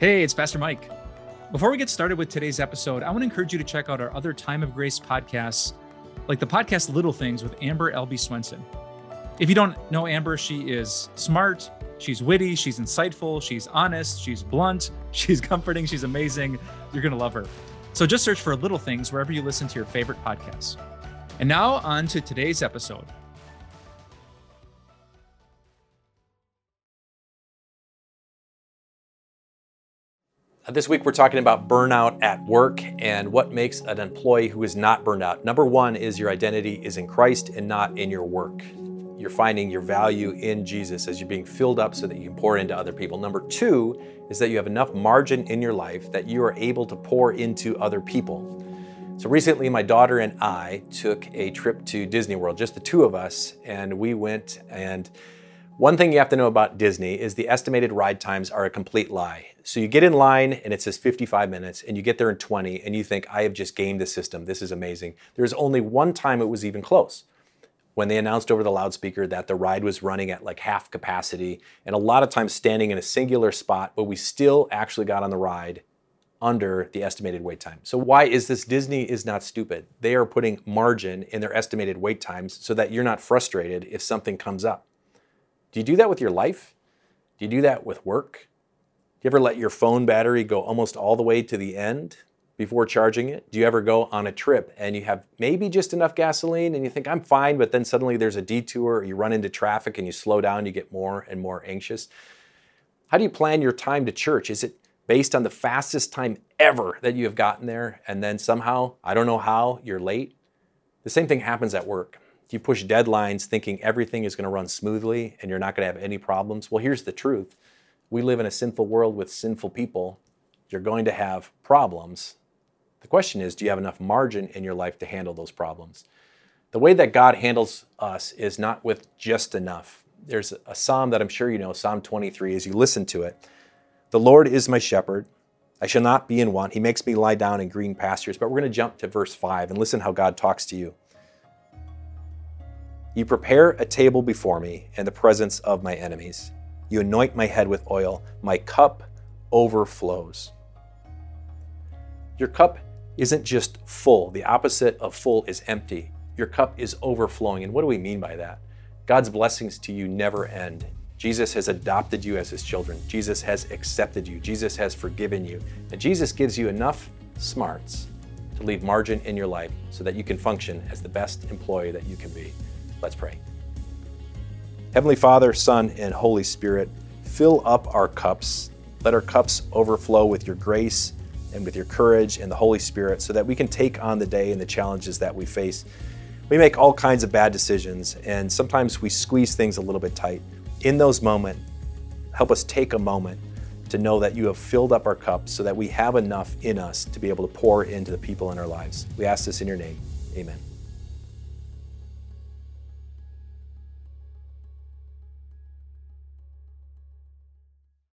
Hey, it's Pastor Mike. Before we get started with today's episode, I want to encourage you to check out our other Time of Grace podcasts, like the podcast Little Things with Amber Albee Swenson. If you don't know Amber, she is smart, she's witty, she's insightful, she's honest, she's blunt, she's comforting, she's amazing. You're going to love her. So just search for Little Things wherever you listen to your favorite podcasts. And now on to today's episode. Uh, this week, we're talking about burnout at work and what makes an employee who is not burned out. Number one is your identity is in Christ and not in your work. You're finding your value in Jesus as you're being filled up so that you can pour into other people. Number two is that you have enough margin in your life that you are able to pour into other people. So recently, my daughter and I took a trip to Disney World, just the two of us, and we went and one thing you have to know about Disney is the estimated ride times are a complete lie. So you get in line and it says 55 minutes and you get there in 20 and you think, I have just gamed the system. This is amazing. There's only one time it was even close when they announced over the loudspeaker that the ride was running at like half capacity and a lot of times standing in a singular spot, but we still actually got on the ride under the estimated wait time. So why is this? Disney is not stupid. They are putting margin in their estimated wait times so that you're not frustrated if something comes up. Do you do that with your life? Do you do that with work? Do you ever let your phone battery go almost all the way to the end before charging it? Do you ever go on a trip and you have maybe just enough gasoline and you think, I'm fine, but then suddenly there's a detour or you run into traffic and you slow down, you get more and more anxious? How do you plan your time to church? Is it based on the fastest time ever that you have gotten there and then somehow, I don't know how, you're late? The same thing happens at work you push deadlines thinking everything is going to run smoothly and you're not going to have any problems. Well, here's the truth we live in a sinful world with sinful people. You're going to have problems. The question is do you have enough margin in your life to handle those problems? The way that God handles us is not with just enough. There's a psalm that I'm sure you know, Psalm 23, as you listen to it. The Lord is my shepherd. I shall not be in want. He makes me lie down in green pastures. But we're going to jump to verse 5 and listen how God talks to you. You prepare a table before me in the presence of my enemies. You anoint my head with oil. My cup overflows. Your cup isn't just full. The opposite of full is empty. Your cup is overflowing. And what do we mean by that? God's blessings to you never end. Jesus has adopted you as his children. Jesus has accepted you. Jesus has forgiven you. And Jesus gives you enough smarts to leave margin in your life so that you can function as the best employee that you can be. Let's pray. Heavenly Father, Son, and Holy Spirit, fill up our cups. Let our cups overflow with your grace and with your courage and the Holy Spirit so that we can take on the day and the challenges that we face. We make all kinds of bad decisions, and sometimes we squeeze things a little bit tight. In those moments, help us take a moment to know that you have filled up our cups so that we have enough in us to be able to pour into the people in our lives. We ask this in your name. Amen.